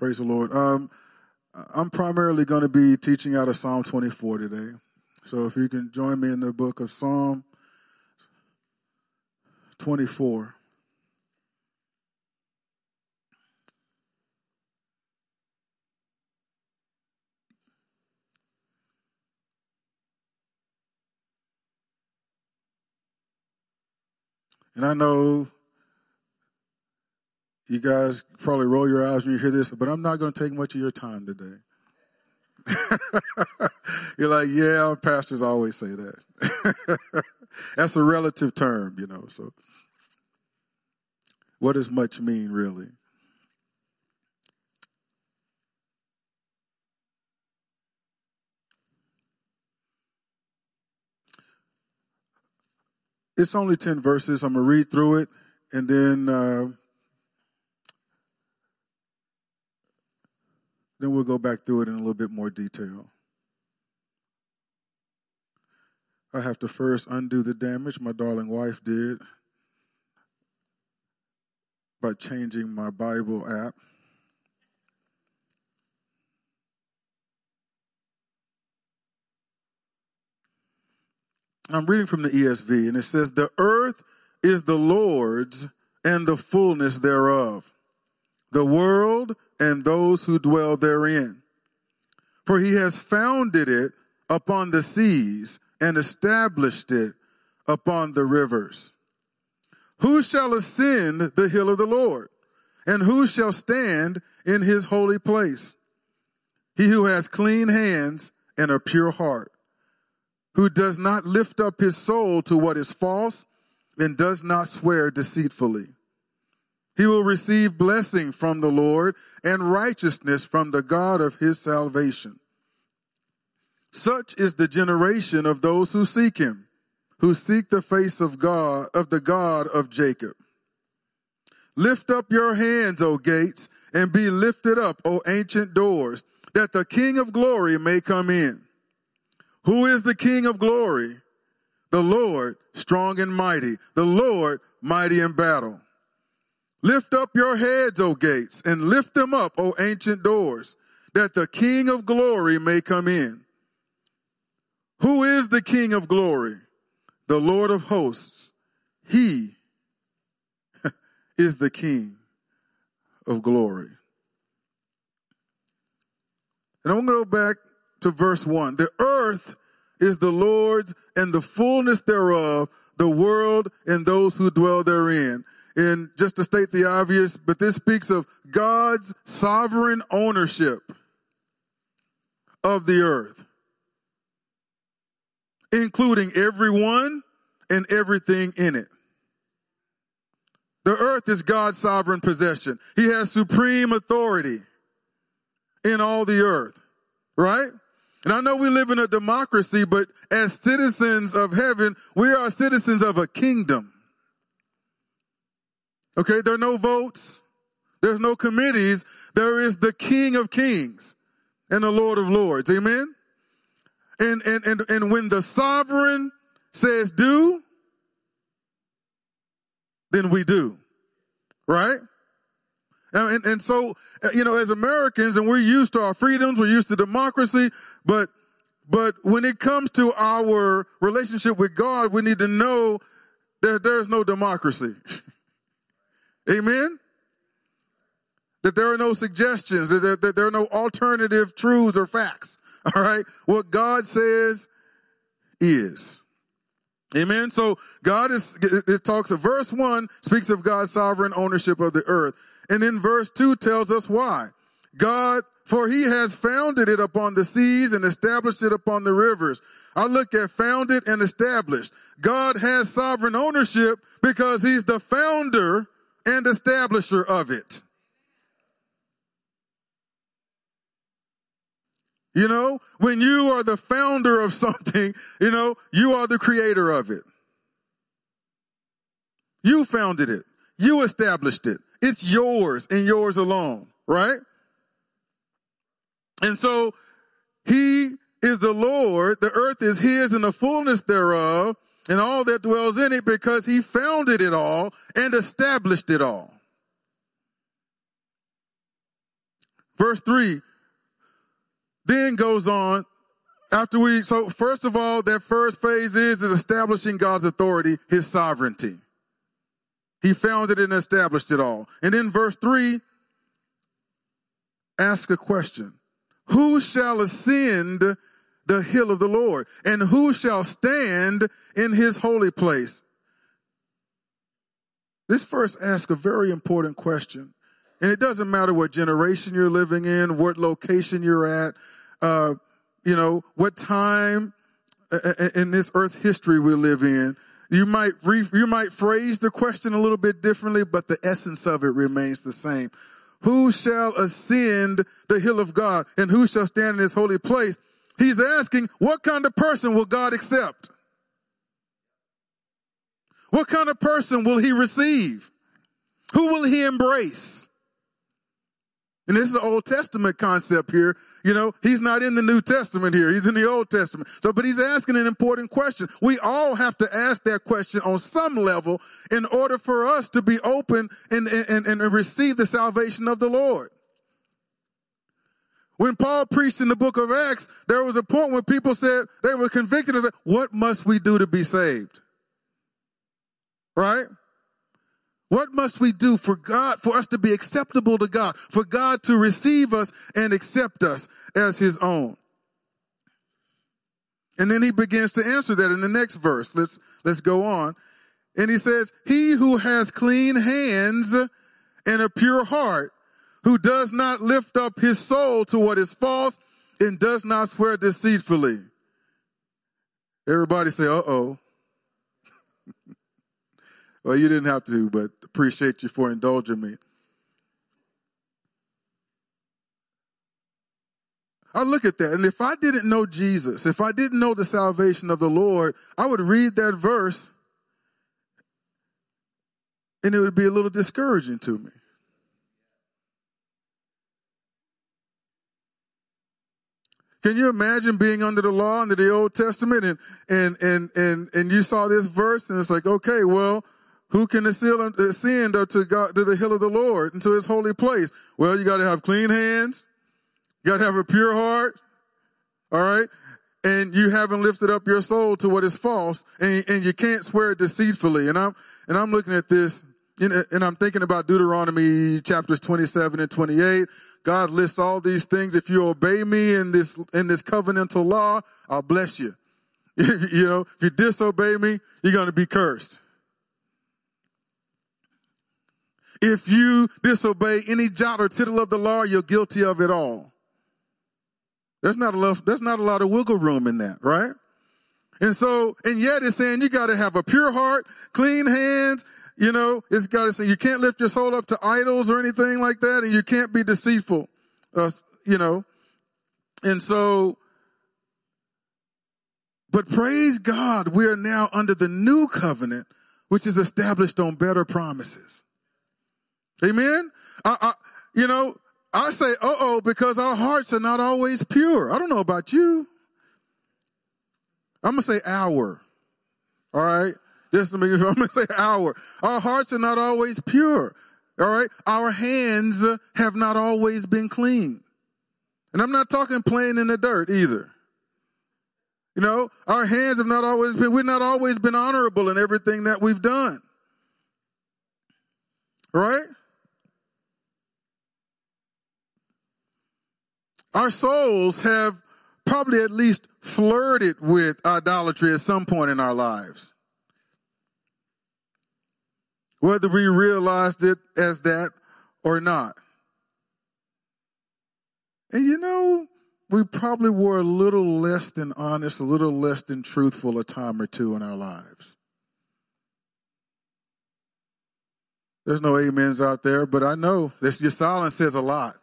Praise the Lord. Um, I'm primarily going to be teaching out of Psalm 24 today. So if you can join me in the book of Psalm 24. And I know you guys probably roll your eyes when you hear this, but I'm not going to take much of your time today. You're like, yeah, pastors always say that. That's a relative term, you know. So, what does much mean, really? It's only 10 verses. I'm going to read through it and then. Uh, Then we'll go back through it in a little bit more detail. I have to first undo the damage my darling wife did by changing my Bible app. I'm reading from the ESV, and it says, The earth is the Lord's and the fullness thereof, the world and those who dwell therein. For he has founded it upon the seas and established it upon the rivers. Who shall ascend the hill of the Lord? And who shall stand in his holy place? He who has clean hands and a pure heart, who does not lift up his soul to what is false and does not swear deceitfully. He will receive blessing from the Lord and righteousness from the God of his salvation. Such is the generation of those who seek him, who seek the face of God, of the God of Jacob. Lift up your hands, O gates, and be lifted up, O ancient doors, that the King of glory may come in. Who is the King of glory? The Lord, strong and mighty, the Lord, mighty in battle. Lift up your heads, O gates, and lift them up, O ancient doors, that the King of glory may come in. Who is the King of glory? The Lord of hosts. He is the King of glory. And I'm going to go back to verse 1. The earth is the Lord's and the fullness thereof, the world and those who dwell therein. And just to state the obvious, but this speaks of God's sovereign ownership of the earth, including everyone and everything in it. The earth is God's sovereign possession. He has supreme authority in all the earth, right? And I know we live in a democracy, but as citizens of heaven, we are citizens of a kingdom. Okay, there are no votes. There's no committees. There is the King of Kings and the Lord of Lords. Amen. And, and, and, and when the sovereign says do, then we do. Right? And, and, so, uh, you know, as Americans, and we're used to our freedoms, we're used to democracy, but, but when it comes to our relationship with God, we need to know that there's no democracy. Amen? That there are no suggestions, that there, that there are no alternative truths or facts. All right? What God says is. Amen. So God is, it talks of verse one speaks of God's sovereign ownership of the earth. And then verse two tells us why. God, for he has founded it upon the seas and established it upon the rivers. I look at founded and established. God has sovereign ownership because he's the founder and establisher of it. You know, when you are the founder of something, you know, you are the creator of it. You founded it. You established it. It's yours and yours alone, right? And so he is the Lord. The earth is his and the fullness thereof and all that dwells in it because he founded it all and established it all. Verse 3 then goes on after we, so first of all, that first phase is, is establishing God's authority, his sovereignty. He founded and established it all. And then verse three, ask a question. Who shall ascend the hill of the Lord? And who shall stand in his holy place? This first asks a very important question. And it doesn't matter what generation you're living in, what location you're at, uh, you know, what time uh, uh, uh, in this earth's history we live in. You might re- you might phrase the question a little bit differently, but the essence of it remains the same. Who shall ascend the hill of God and who shall stand in his holy place? He's asking, what kind of person will God accept? What kind of person will he receive? Who will he embrace? And this is an Old Testament concept here. You know, he's not in the New Testament here. He's in the Old Testament. So, but he's asking an important question. We all have to ask that question on some level in order for us to be open and, and, and receive the salvation of the Lord. When Paul preached in the book of Acts, there was a point when people said they were convicted and said, what must we do to be saved? Right? What must we do for God, for us to be acceptable to God, for God to receive us and accept us as his own? And then he begins to answer that in the next verse. Let's, let's go on. And he says, he who has clean hands and a pure heart, who does not lift up his soul to what is false and does not swear deceitfully. Everybody say, uh oh. Well, you didn't have to, but appreciate you for indulging me. I look at that, and if I didn't know Jesus, if I didn't know the salvation of the Lord, I would read that verse and it would be a little discouraging to me. Can you imagine being under the law under the Old Testament and and and and and you saw this verse and it's like, okay, well, who can ascend to God, to the hill of the Lord, into his holy place? Well, you gotta have clean hands. You gotta have a pure heart. All right. And you haven't lifted up your soul to what is false and, and you can't swear deceitfully. And I'm, and I'm looking at this and I'm thinking about Deuteronomy chapters 27 and 28. God lists all these things. If you obey me in this, in this covenantal law, I'll bless you. you know, if you disobey me, you're going to be cursed. If you disobey any jot or tittle of the law, you're guilty of it all. There's not a lot, there's not a lot of wiggle room in that, right? And so, and yet it's saying you got to have a pure heart, clean hands. You know, it's got to say you can't lift your soul up to idols or anything like that, and you can't be deceitful. Uh, you know, and so, but praise God, we are now under the new covenant, which is established on better promises. Amen. I, I, you know, I say, uh oh, because our hearts are not always pure. I don't know about you. I'm going to say our. All right. Just I'm going to say our. Our hearts are not always pure. All right. Our hands have not always been clean. And I'm not talking playing in the dirt either. You know, our hands have not always been, we've not always been honorable in everything that we've done. Right? Our souls have probably at least flirted with idolatry at some point in our lives. Whether we realized it as that or not. And you know, we probably were a little less than honest, a little less than truthful a time or two in our lives. There's no amens out there, but I know this your silence says a lot.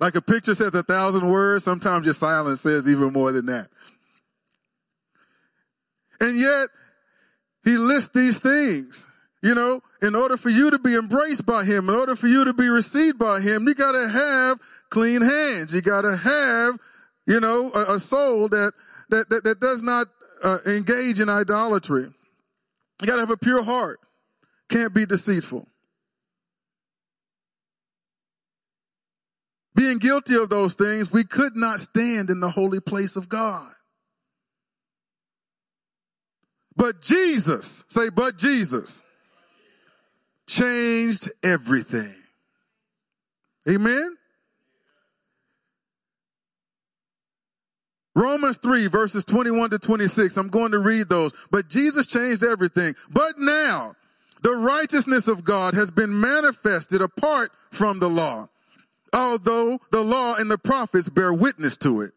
Like a picture says a thousand words, sometimes your silence says even more than that. And yet, he lists these things. You know, in order for you to be embraced by him, in order for you to be received by him, you gotta have clean hands. You gotta have, you know, a, a soul that, that, that, that, does not uh, engage in idolatry. You gotta have a pure heart. Can't be deceitful. being guilty of those things, we could not stand in the holy place of God. But Jesus, say, but Jesus, changed everything. Amen? Romans 3 verses 21 to 26. I'm going to read those. But Jesus changed everything. But now, the righteousness of God has been manifested apart from the law, although the law and the prophets bear witness to it.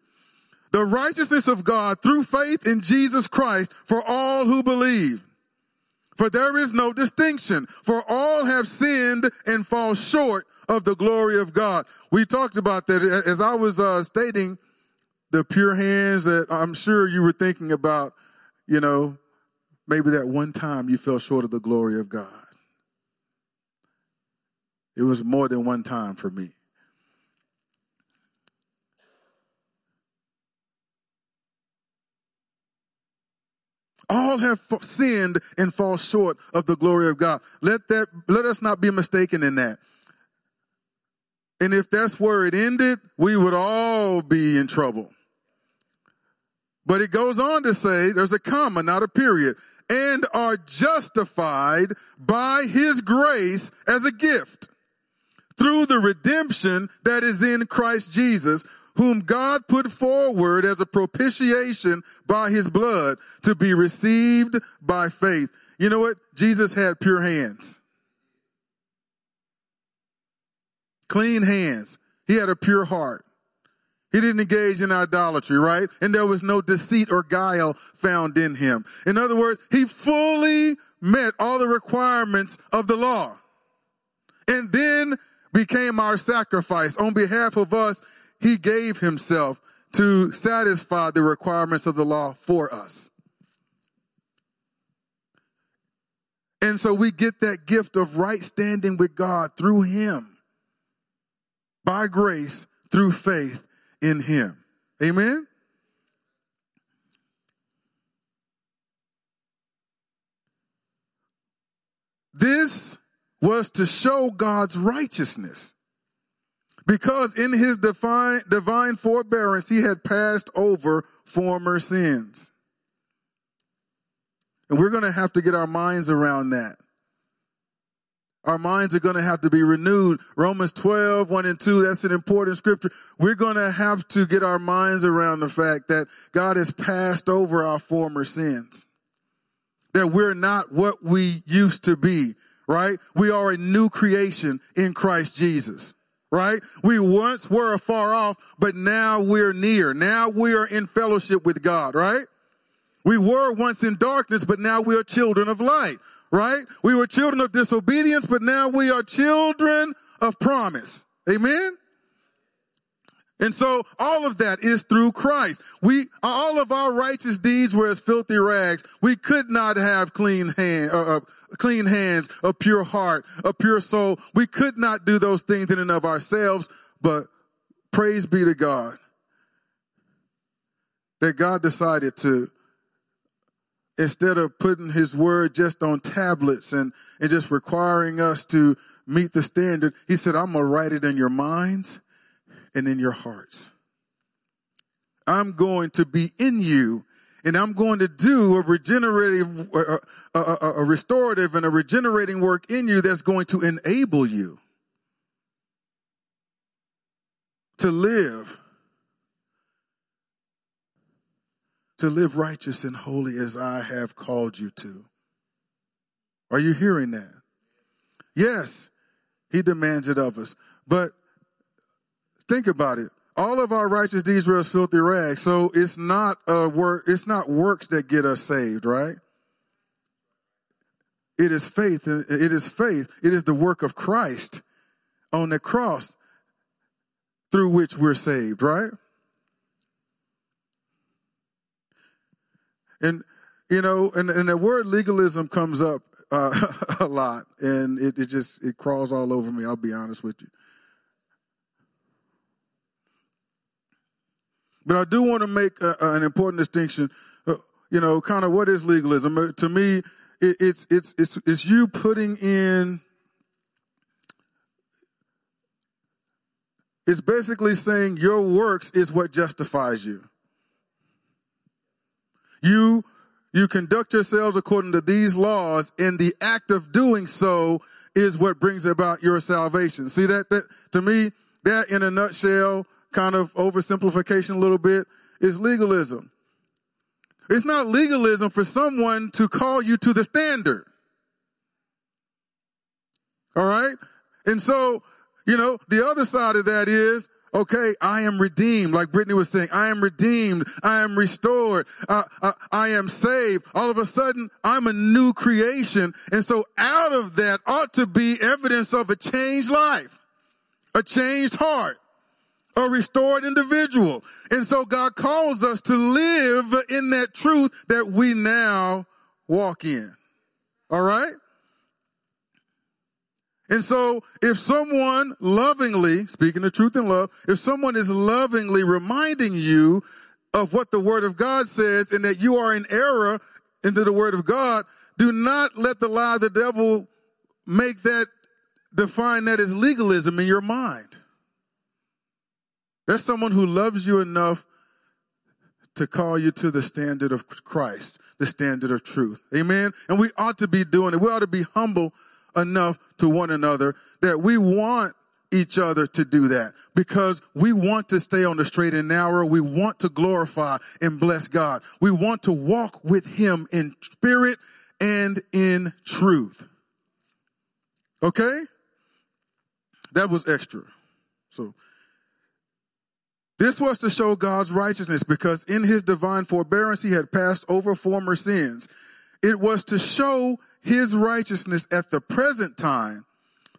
The righteousness of God through faith in Jesus Christ for all who believe. For there is no distinction, for all have sinned and fall short of the glory of God. We talked about that as I was uh, stating the pure hands that I'm sure you were thinking about, you know, maybe that one time you fell short of the glory of God. It was more than one time for me. All have sinned and fall short of the glory of God. Let that, let us not be mistaken in that. And if that's where it ended, we would all be in trouble. But it goes on to say, there's a comma, not a period, and are justified by his grace as a gift through the redemption that is in Christ Jesus, whom God put forward as a propitiation by his blood to be received by faith. You know what? Jesus had pure hands. Clean hands. He had a pure heart. He didn't engage in idolatry, right? And there was no deceit or guile found in him. In other words, he fully met all the requirements of the law and then became our sacrifice on behalf of us. He gave himself to satisfy the requirements of the law for us. And so we get that gift of right standing with God through him by grace through faith in him. Amen? This was to show God's righteousness. Because in his divine, divine forbearance, he had passed over former sins. And we're going to have to get our minds around that. Our minds are going to have to be renewed. Romans 12, 1 and 2, that's an important scripture. We're going to have to get our minds around the fact that God has passed over our former sins. That we're not what we used to be, right? We are a new creation in Christ Jesus, right? We once were afar off, but now we're near. Now we are in fellowship with God, right? We were once in darkness, but now we are children of light right? We were children of disobedience, but now we are children of promise. Amen? And so all of that is through Christ. We, all of our righteous deeds were as filthy rags. We could not have clean hand, uh, uh, clean hands, a pure heart, a pure soul. We could not do those things in and of ourselves, but praise be to God that God decided to instead of putting his word just on tablets and, and just requiring us to meet the standard, he said, I'm going to write it in your minds and in your hearts. I'm going to be in you and I'm going to do a regenerative, a, a, a, restorative and a regenerating work in you that's going to enable you to live to live righteous and holy as I have called you to. Are you hearing that? Yes, he demands it of us. But think about it. All of our righteous deeds were as filthy rags. So it's not a work, it's not works that get us saved, right? It is faith. It is faith. It is the work of Christ on the cross through which we're saved, right? And, you know, and, and the word legalism comes up uh, a lot and it, it just, it crawls all over me. I'll be honest with you. But I do want to make a, an important distinction. Uh, you know, kind of what is legalism? Uh, to me, it, it's it's it's it's you putting in It's basically saying your works is what justifies you. You, you conduct yourselves according to these laws and the act of doing so is what brings about your salvation. See that, that to me, that in a nutshell, kind of oversimplification a little bit, is legalism. It's not legalism for someone to call you to the standard. All right? And so, you know, the other side of that is, okay, I am redeemed. Like Brittany was saying, I am redeemed. I am restored. Uh, uh, I am saved. All of a sudden, I'm a new creation. And so out of that ought to be evidence of a changed life, a changed heart, a restored individual. And so God calls us to live in that truth that we now walk in. All right? And so if someone lovingly, speaking the truth in love, if someone is lovingly reminding you of what the word of God says and that you are in error into the word of God, do not let the lie of the devil make that define that as legalism in your mind. That's someone who loves you enough to call you to the standard of Christ, the standard of truth. Amen. And we ought to be doing it. We ought to be humble enough to one another that we want each other to do that because we want to stay on the straight and narrow. We want to glorify and bless God. We want to walk with Him in spirit and in truth. Okay? That was extra. So, this was to show God's righteousness because in His divine forbearance He had passed over former sins. It was to show his righteousness at the present time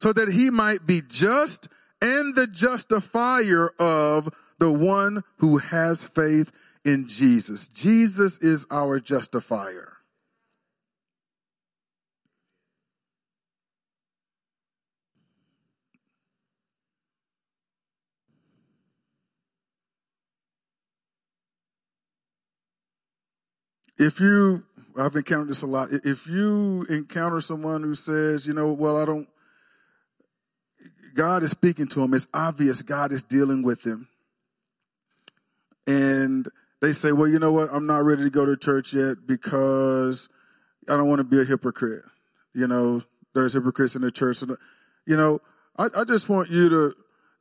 so that he might be just and the justifier of the one who has faith in Jesus. Jesus is our justifier. If you I've encountered this a lot. If you encounter someone who says, you know, well, I don't, God is speaking to him. It's obvious God is dealing with him. And they say, well, you know what? I'm not ready to go to church yet because I don't want to be a hypocrite. You know, there's hypocrites in the church. And, You know, I, I just want you to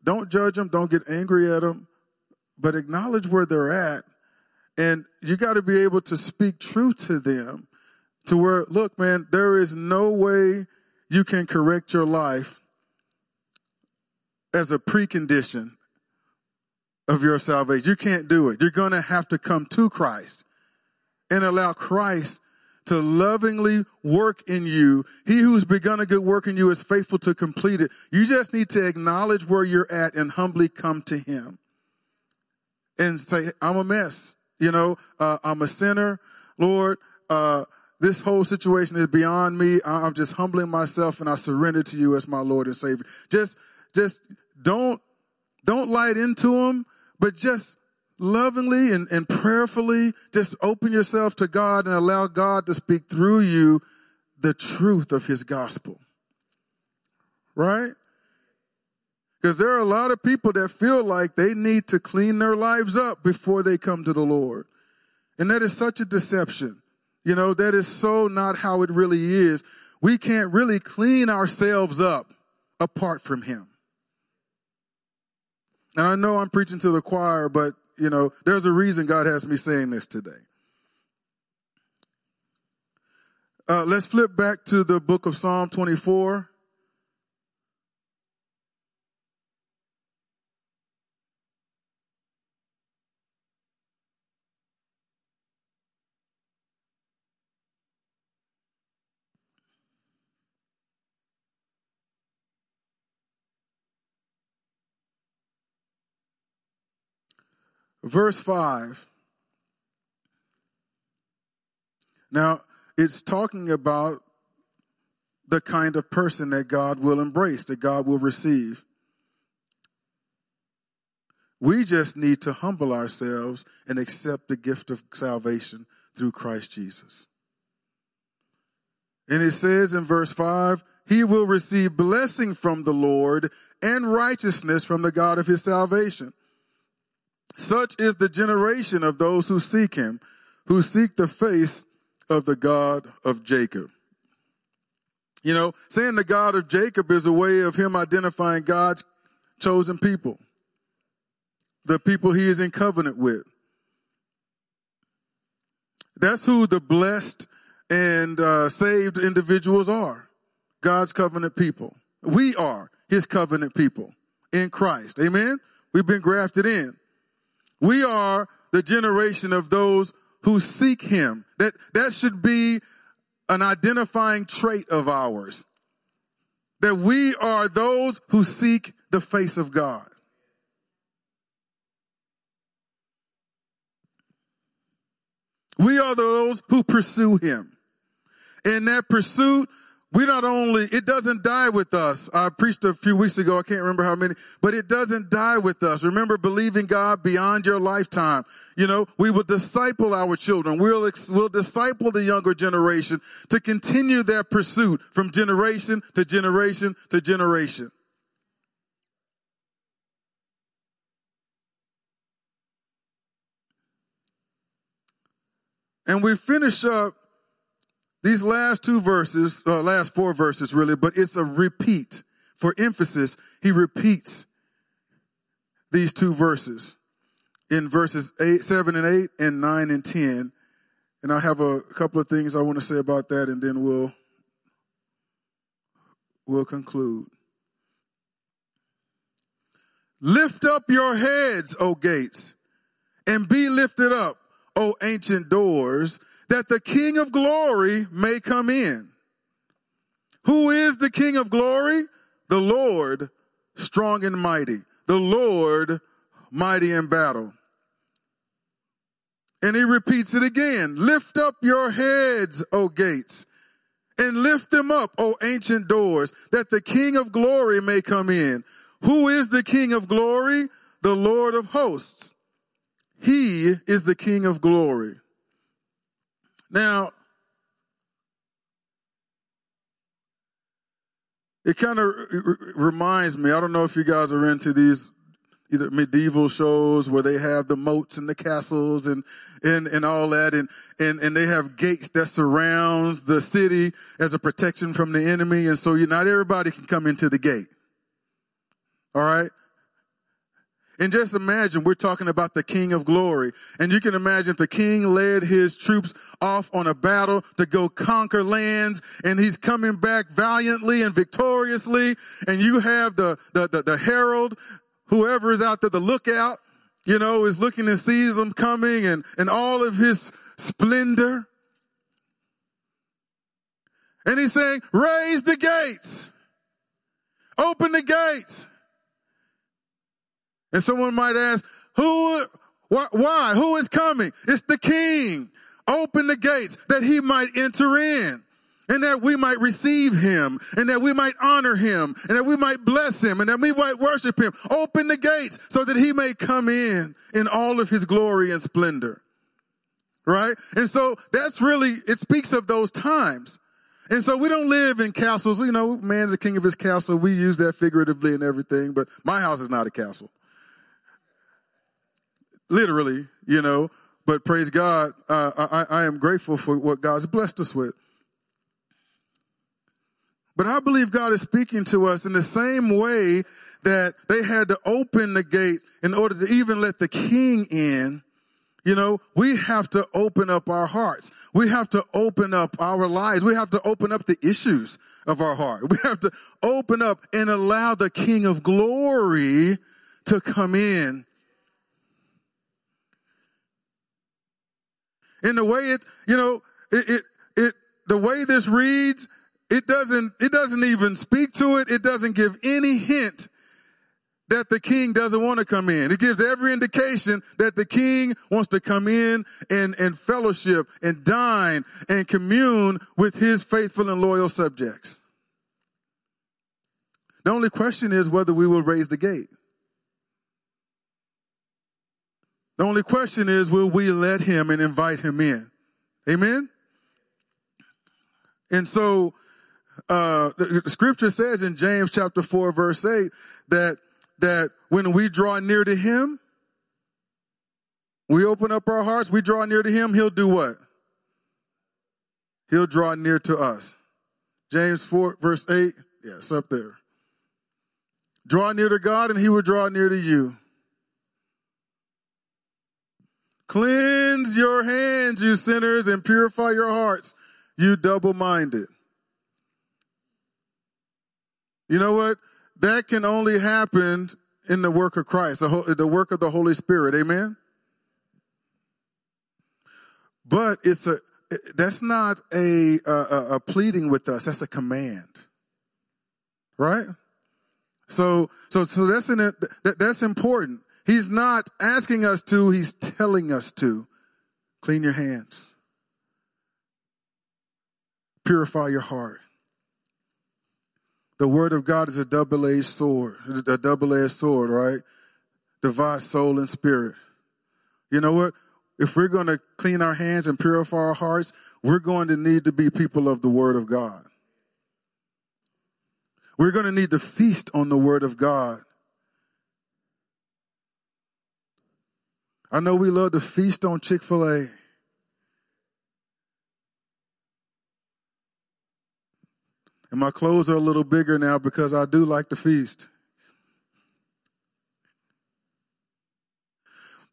don't judge them, don't get angry at them, but acknowledge where they're at and you got to be able to speak truth to them to where, look, man, there is no way you can correct your life as a precondition of your salvation. You can't do it. You're going to have to come to Christ and allow Christ to lovingly work in you. He who's begun a good work in you is faithful to complete it. You just need to acknowledge where you're at and humbly come to Him and say, I'm a mess. You know, uh, I'm a sinner. Lord, uh, this whole situation is beyond me. I'm just humbling myself and I surrender to you as my Lord and Savior. Just, just don't, don't light into them, but just lovingly and, and prayerfully just open yourself to God and allow God to speak through you the truth of his gospel. Right? Because there are a lot of people that feel like they need to clean their lives up before they come to the Lord. And that is such a deception. You know, that is so not how it really is. We can't really clean ourselves up apart from Him. And I know I'm preaching to the choir, but, you know, there's a reason God has me saying this today. Uh, let's flip back to the book of Psalm 24. Verse 5. Now, it's talking about the kind of person that God will embrace, that God will receive. We just need to humble ourselves and accept the gift of salvation through Christ Jesus. And it says in verse 5 He will receive blessing from the Lord and righteousness from the God of his salvation. Such is the generation of those who seek him, who seek the face of the God of Jacob. You know, saying the God of Jacob is a way of him identifying God's chosen people, the people he is in covenant with. That's who the blessed and uh, saved individuals are God's covenant people. We are his covenant people in Christ. Amen? We've been grafted in. We are the generation of those who seek him. That, that should be an identifying trait of ours. That we are those who seek the face of God. We are those who pursue him. In that pursuit, we not only, it doesn't die with us. I preached a few weeks ago, I can't remember how many, but it doesn't die with us. Remember believing God beyond your lifetime. You know, we will disciple our children. We'll, we'll disciple the younger generation to continue their pursuit from generation to generation to generation. And we finish up these last two verses, uh, last four verses really, but it's a repeat. For emphasis, he repeats these two verses in verses eight, seven and eight and nine and ten. And I have a couple of things I want to say about that and then we'll, we'll conclude. Lift up your heads, O gates, and be lifted up, O ancient doors, that the King of glory may come in. Who is the King of glory? The Lord, strong and mighty. The Lord, mighty in battle. And he repeats it again. Lift up your heads, O gates, and lift them up, O ancient doors, that the King of glory may come in. Who is the King of glory? The Lord of hosts. He is the King of glory. Now, it kind of reminds me, I don't know if you guys are into these either medieval shows where they have the moats and the castles and, and, and all that and, and, and they have gates that surrounds the city as a protection from the enemy. And so you, not everybody can come into the gate. All right. And just imagine we're talking about the King of glory. And you can imagine the King led his troops off on a battle to go conquer lands and he's coming back valiantly and victoriously. And you have the, the, the, the herald, whoever is out there, the lookout, you know, is looking and sees him coming and, and all of his splendor. And he's saying, raise the gates. Open the gates. And someone might ask, who, wh- why, who is coming? It's the king. Open the gates that he might enter in and that we might receive him and that we might honor him and that we might bless him and that we might worship him. Open the gates so that he may come in in all of his glory and splendor. Right? And so that's really, it speaks of those times. And so we don't live in castles. You know, man's the king of his castle. We use that figuratively and everything, but my house is not a castle literally, you know, but praise God, uh, I, I am grateful for what God's blessed us with. But I believe God is speaking to us in the same way that they had to open the gate in order to even let the king in. You know, we have to open up our hearts. We have to open up our lives. We have to open up the issues of our heart. We have to open up and allow the king of glory to come in in the way it, you know, it, it, it, the way this reads, it doesn't, it doesn't even speak to it. It doesn't give any hint that the king doesn't want to come in. It gives every indication that the king wants to come in and, and fellowship and dine and commune with his faithful and loyal subjects. The only question is whether we will raise the gate. The only question is, will we let him and invite him in? Amen? And so, uh, the, scripture says in James chapter 4 verse 8 that, that when we draw near to him, we open up our hearts, we draw near to him, he'll do what? He'll draw near to us. James 4 verse 8. Yeah, up there. Draw near to God and he will draw near to you. Cleanse your hands, you sinners, and purify your hearts, you double minded. You know what? That can only happen in the work of Christ, the, work of the Holy Spirit. Amen? But it's a, that's not a, a, a pleading with us. That's a command. Right? So, so, so that's in it. That, that's important. He's not asking us to, he's telling us to. Clean your hands. Purify your heart. The word of God is a double-edged sword, a double-edged sword, right? Divides soul and spirit. You know what? If we're going to clean our hands and purify our hearts, we're going to need to be people of the word of God. We're going to need to feast on the word of God. I know we love to feast on Chick fil A. And my clothes are a little bigger now because I do like to feast.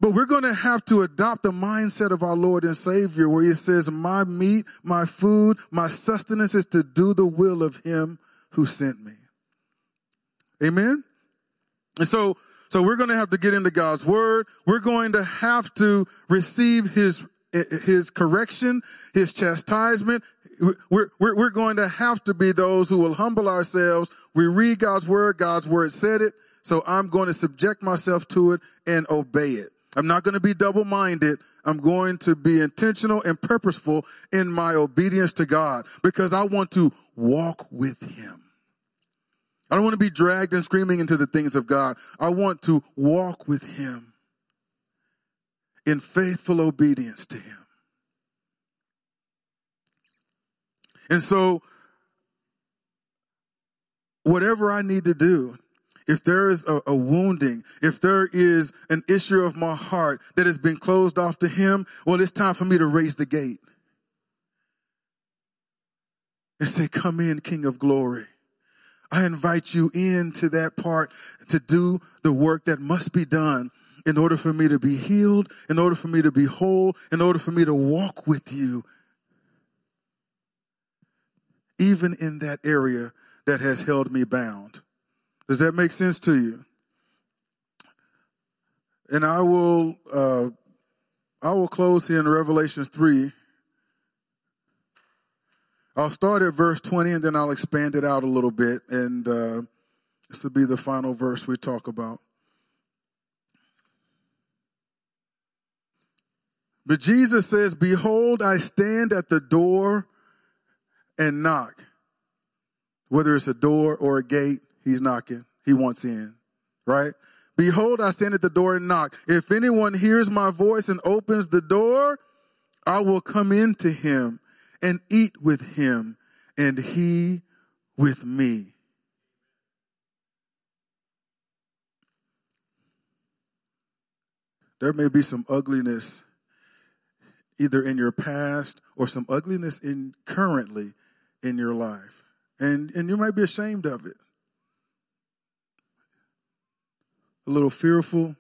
But we're going to have to adopt the mindset of our Lord and Savior where he says, my meat, my food, my sustenance is to do the will of him who sent me. Amen. And so so we're going to have to get into God's word. We're going to have to receive his, his correction, his chastisement. We're, we're, we're going to have to be those who will humble ourselves. We read God's word. God's word said it. So I'm going to subject myself to it and obey it. I'm not going to be double minded. I'm going to be intentional and purposeful in my obedience to God because I want to walk with him. I don't want to be dragged and screaming into the things of God. I want to walk with Him in faithful obedience to Him. And so, whatever I need to do, if there is a, a, wounding, if there is an issue of my heart that has been closed off to Him, well, it's time for me to raise the gate and say, Come in, King of glory. I invite you into that part to do the work that must be done in order for me to be healed, in order for me to be whole, in order for me to walk with you, even in that area that has held me bound. Does that make sense to you? And I will, uh, I will close here in Revelations 3 I'll start at verse 20 and then I'll expand it out a little bit. And uh, this will be the final verse we talk about. But Jesus says, Behold, I stand at the door and knock. Whether it's a door or a gate, he's knocking. He wants in, right? Behold, I stand at the door and knock. If anyone hears my voice and opens the door, I will come into him and eat with him and he with me. There may be some ugliness either in your past or some ugliness in currently in your life. And and you might be ashamed of it. A little fearful.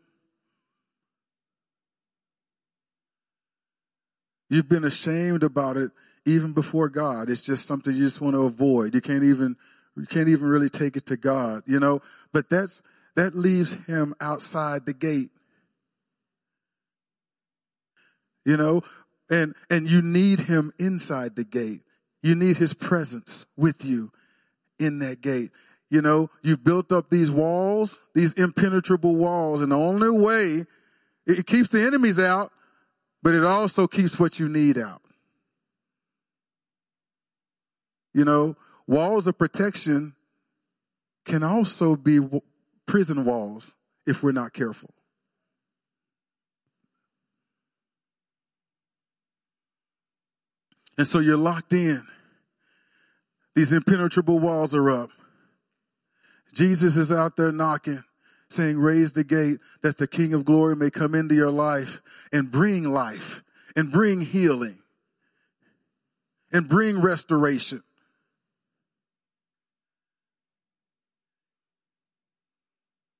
You've been ashamed about it even before God. It's just something you just want to avoid. You can't even, you can't even really take it to God, you know, but that's, that leaves him outside the gate. You know, and, and you need him inside the gate. You need his presence with you in that gate. You know, you've built up these walls, these impenetrable walls, and the only way it keeps the enemies out, but it also keeps what you need out. You know, walls of protection can also be prison walls if we're not careful. And so you're locked in. These impenetrable walls are up. Jesus is out there knocking, saying, raise the gate that the King of glory may come into your life and bring life and bring healing and bring restoration.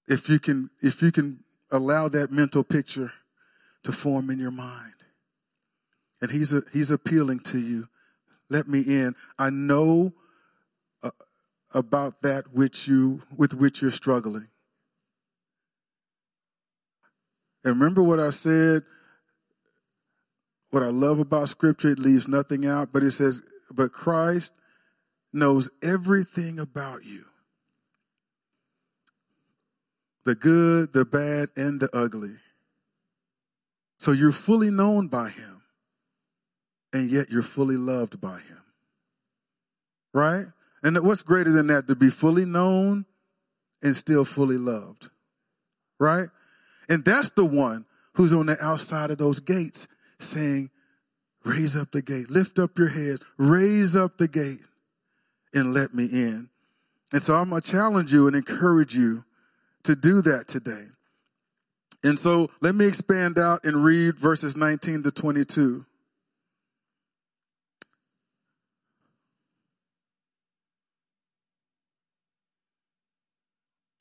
If you can, if you can allow that mental picture to form in your mind. And he's, a, he's appealing to you. Let me in. I know uh, about that which you, with which you're struggling. And remember what I said, what I love about scripture, it leaves nothing out, but it says, but Christ knows everything about you. The good, the bad, and the ugly. So you're fully known by him, and yet you're fully loved by him. Right? And what's greater than that? To be fully known and still fully loved. Right? And that's the one who's on the outside of those gates saying, Raise up the gate, lift up your heads, raise up the gate, and let me in. And so I'm going to challenge you and encourage you to do that today. And so let me expand out and read verses 19 to 22.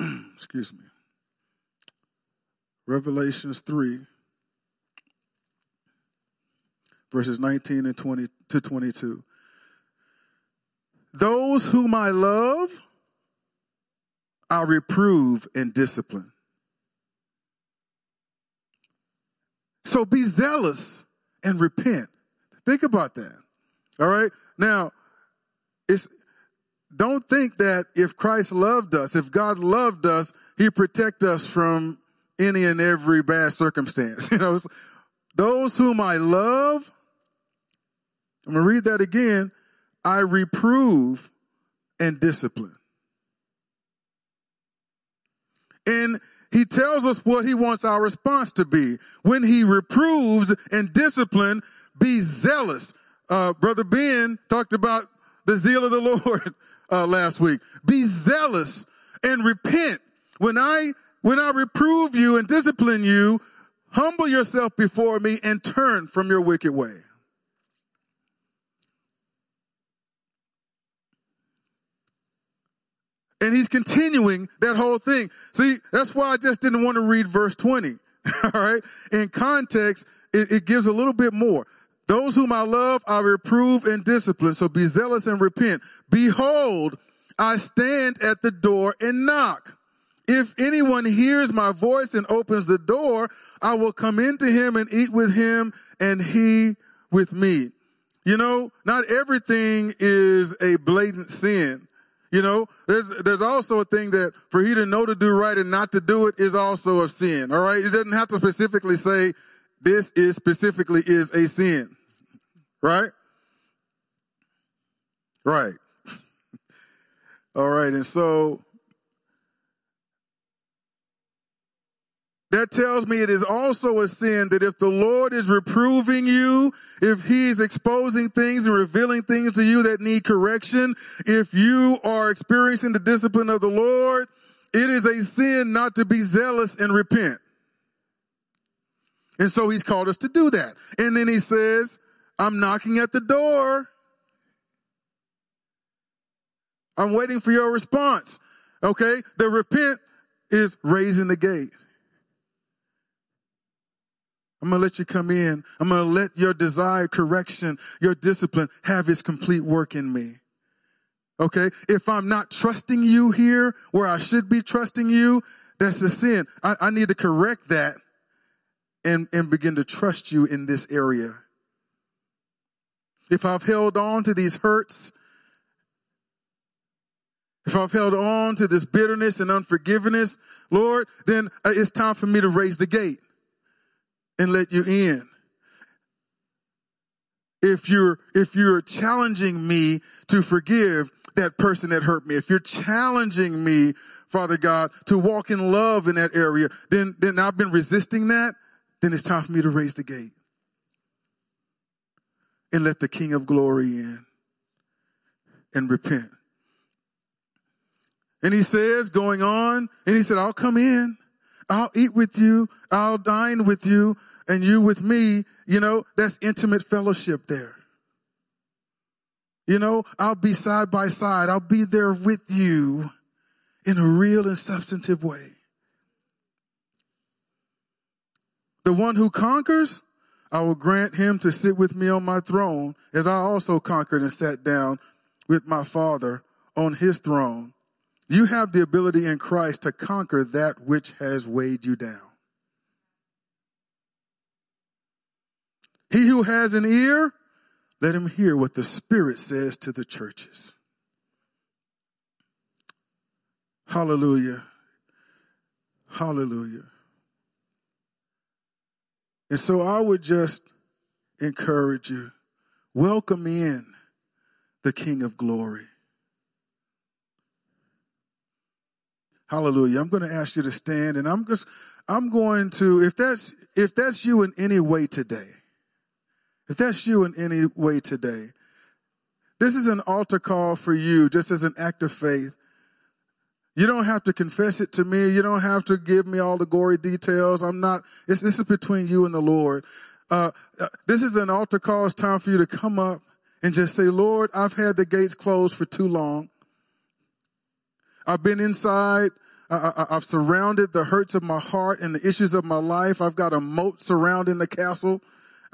Excuse me. Revelations 3, verses 19 and 20 to 22. Those whom I love, I reprove and discipline. So be zealous and repent. Think about that. All right. Now, it's, don't think that if Christ loved us, if God loved us, He protect us from any and every bad circumstance. You know, those whom I love, I'm going to read that again. I reprove and discipline. And he tells us what he wants our response to be. When he reproves and discipline, be zealous. Uh, Brother Ben talked about the zeal of the Lord uh, last week. Be zealous and repent. When I when I reprove you and discipline you, humble yourself before me and turn from your wicked way. And he's continuing that whole thing. See, that's why I just didn't want to read verse 20. All right. In context, it, it, gives a little bit more. Those whom I love, I reprove and discipline. So be zealous and repent. Behold, I stand at the door and knock. If anyone hears my voice and opens the door, I will come into him and eat with him and he with me. You know, not everything is a blatant sin. You know, there's, there's also a thing that for he to know to do right and not to do it is also a sin. All right. It doesn't have to specifically say this is specifically is a sin. Right? Right. all right. And so That tells me it is also a sin that if the Lord is reproving you, if He's exposing things and revealing things to you that need correction, if you are experiencing the discipline of the Lord, it is a sin not to be zealous and repent. And so He's called us to do that. And then He says, I'm knocking at the door. I'm waiting for your response. Okay? The repent is raising the gate. I'm going to let you come in. I'm going to let your desire, correction, your discipline have its complete work in me. Okay. If I'm not trusting you here where I should be trusting you, that's a sin. I, I need to correct that and, and begin to trust you in this area. If I've held on to these hurts, if I've held on to this bitterness and unforgiveness, Lord, then uh, it's time for me to raise the gate and let you in. If you're, if you're challenging me to forgive that person that hurt me, if you're challenging me, Father God, to walk in love in that area, then, then I've been resisting that, then it's time for me to raise the gate and let the King of glory in. and repent. And he says, going on, and he said, I'll come in. I'll eat with you. I'll dine with you and you with me. You know, that's intimate fellowship there. You know, I'll be side by side. I'll be there with you in a real and substantive way. The one who conquers, I will grant him to sit with me on my throne as I also conquered and sat down with my father on his throne. You have the ability in Christ to conquer that which has weighed you down. He who has an ear, let him hear what the Spirit says to the churches. Hallelujah. Hallelujah. And so I would just encourage you welcome in the King of Glory. Hallelujah. I'm going to ask you to stand and I'm just I'm going to if that's if that's you in any way today. If that's you in any way today. This is an altar call for you just as an act of faith. You don't have to confess it to me. You don't have to give me all the gory details. I'm not, this is between you and the Lord. Uh, uh, this is an altar call. It's time for you to come up and just say, Lord, I've had the gates closed for too long. I've been inside. I, have surrounded the hurts of my heart and the issues of my life. I've got a moat surrounding the castle.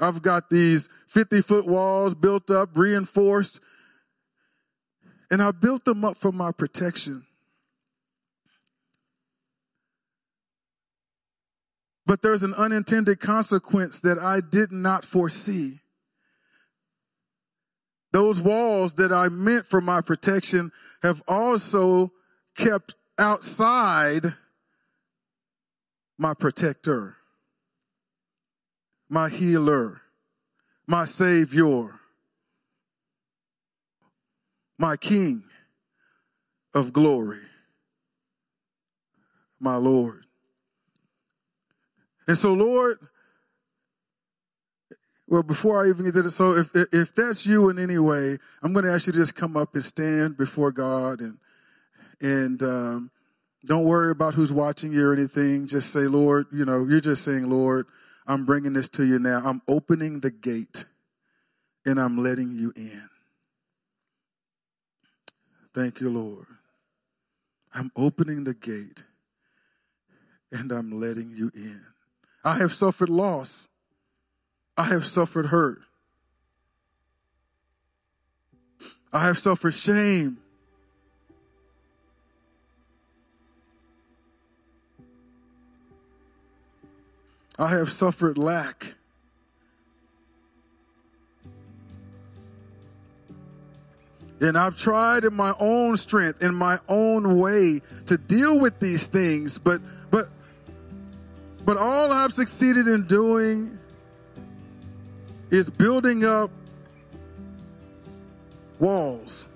I've got these 50 foot walls built up, reinforced. And I built them up for my protection. But there's an unintended consequence that I did not foresee. Those walls that I meant for my protection have also kept outside my protector, my healer, my savior, my king of glory, my Lord. And so, Lord, well, before I even get to it, so if if that's you in any way, I'm going to ask you to just come up and stand before God and and um, don't worry about who's watching you or anything. Just say, Lord, you know, you're just saying, Lord, I'm bringing this to you now. I'm opening the gate and I'm letting you in. Thank you, Lord. I'm opening the gate and I'm letting you in. I have suffered loss. I have suffered hurt. I have suffered shame. I have suffered lack. And I've tried in my own strength, in my own way to deal with these things, but but but all I've succeeded in doing is building up walls.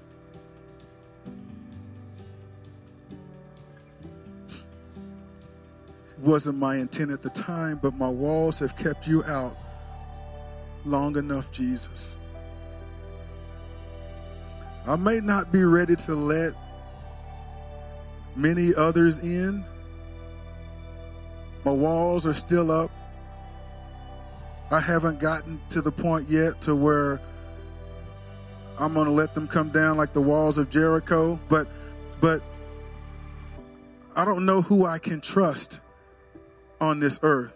Wasn't my intent at the time, but my walls have kept you out long enough, Jesus. I may not be ready to let many others in. My walls are still up. I haven't gotten to the point yet to where I'm going to let them come down like the walls of Jericho, but but I don't know who I can trust on this earth,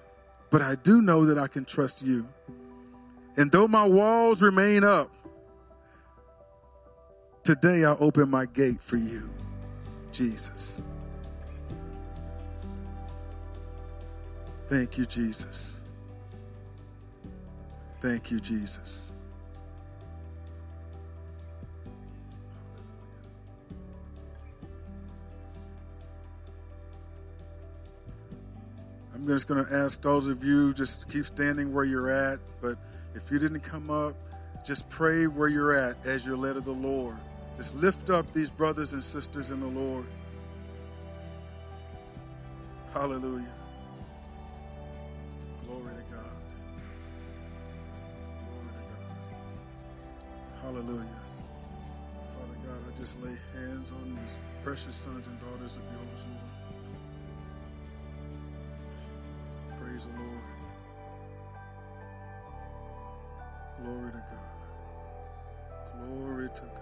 but I do know that I can trust you. And though my walls remain up, today I open my gate for you, Jesus. Thank you, Jesus. Thank you, Jesus. I'm just going to ask those of you just keep standing where you're at, but if you didn't come up, just pray where you're at as you're led of the Lord. Just lift up these brothers and sisters in the Lord. Hallelujah. Glory to God. Glory to God. Hallelujah. Father God, I just lay hands on these precious sons and daughters of yours, Praise the Lord. Glory to God. Glory to God.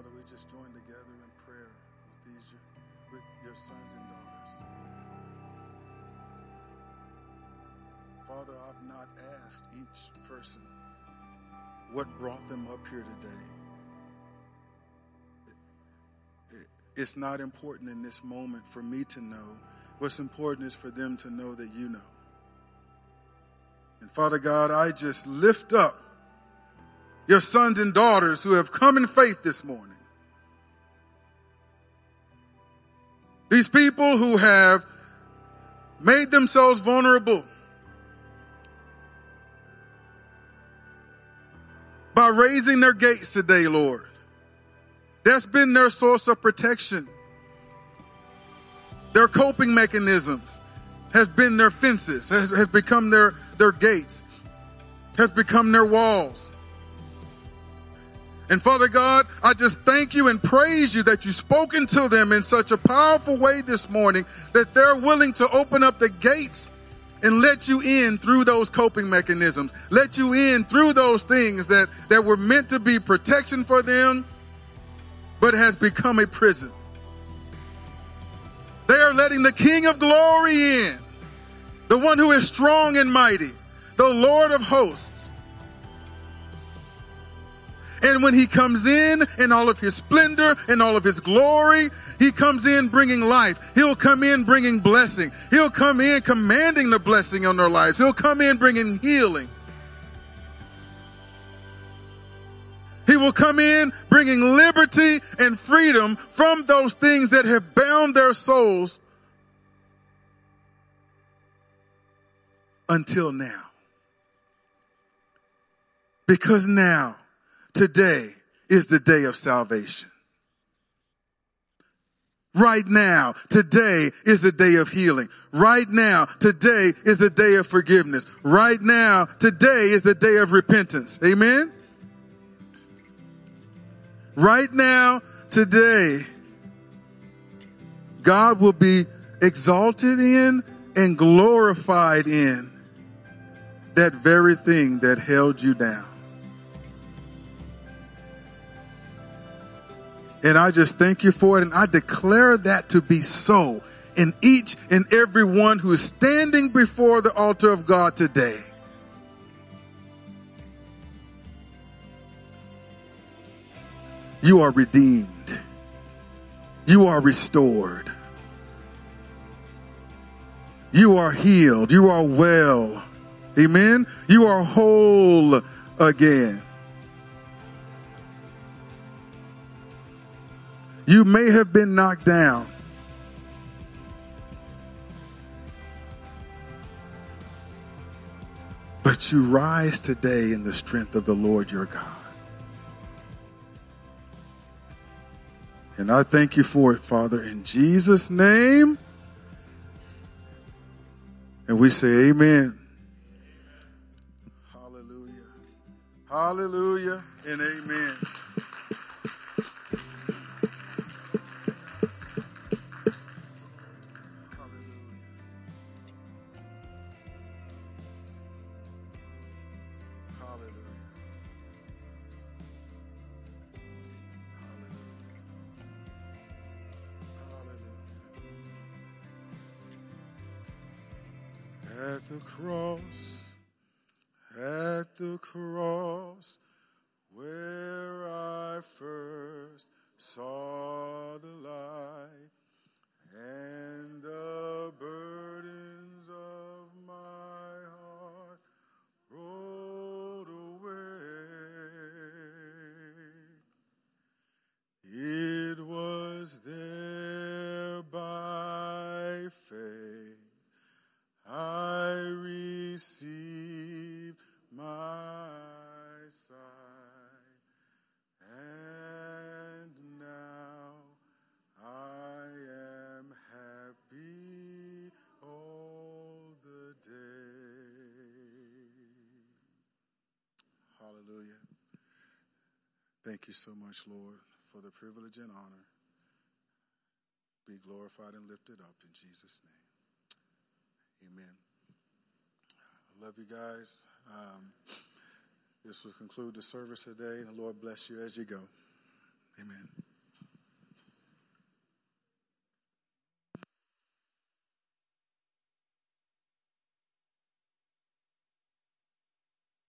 Father, we just join together in prayer with these with your sons and daughters. Father, I've not asked each person what brought them up here today. It's not important in this moment for me to know. What's important is for them to know that you know. And Father God, I just lift up your sons and daughters who have come in faith this morning. These people who have made themselves vulnerable by raising their gates today, Lord. That's been their source of protection. Their coping mechanisms has been their fences, has, has become their, their gates, has become their walls. And Father God, I just thank you and praise you that you've spoken to them in such a powerful way this morning that they're willing to open up the gates and let you in through those coping mechanisms. Let you in through those things that, that were meant to be protection for them, but has become a prison. They are letting the King of glory in, the one who is strong and mighty, the Lord of hosts and when he comes in in all of his splendor and all of his glory, he comes in bringing life. He'll come in bringing blessing. He'll come in commanding the blessing on their lives. He'll come in bringing healing. He will come in bringing liberty and freedom from those things that have bound their souls until now. Because now Today is the day of salvation. Right now, today is the day of healing. Right now, today is the day of forgiveness. Right now, today is the day of repentance. Amen? Right now, today, God will be exalted in and glorified in that very thing that held you down. And I just thank you for it. And I declare that to be so in each and every one who is standing before the altar of God today. You are redeemed. You are restored. You are healed. You are well. Amen. You are whole again. You may have been knocked down. But you rise today in the strength of the Lord your God. And I thank you for it, Father, in Jesus' name. And we say, Amen. Hallelujah. Hallelujah and amen. At the cross, at the cross, where I first saw you so much, Lord, for the privilege and honor. Be glorified and lifted up in Jesus' name. Amen. I love you guys. Um, this will conclude the service today, and the Lord bless you as you go.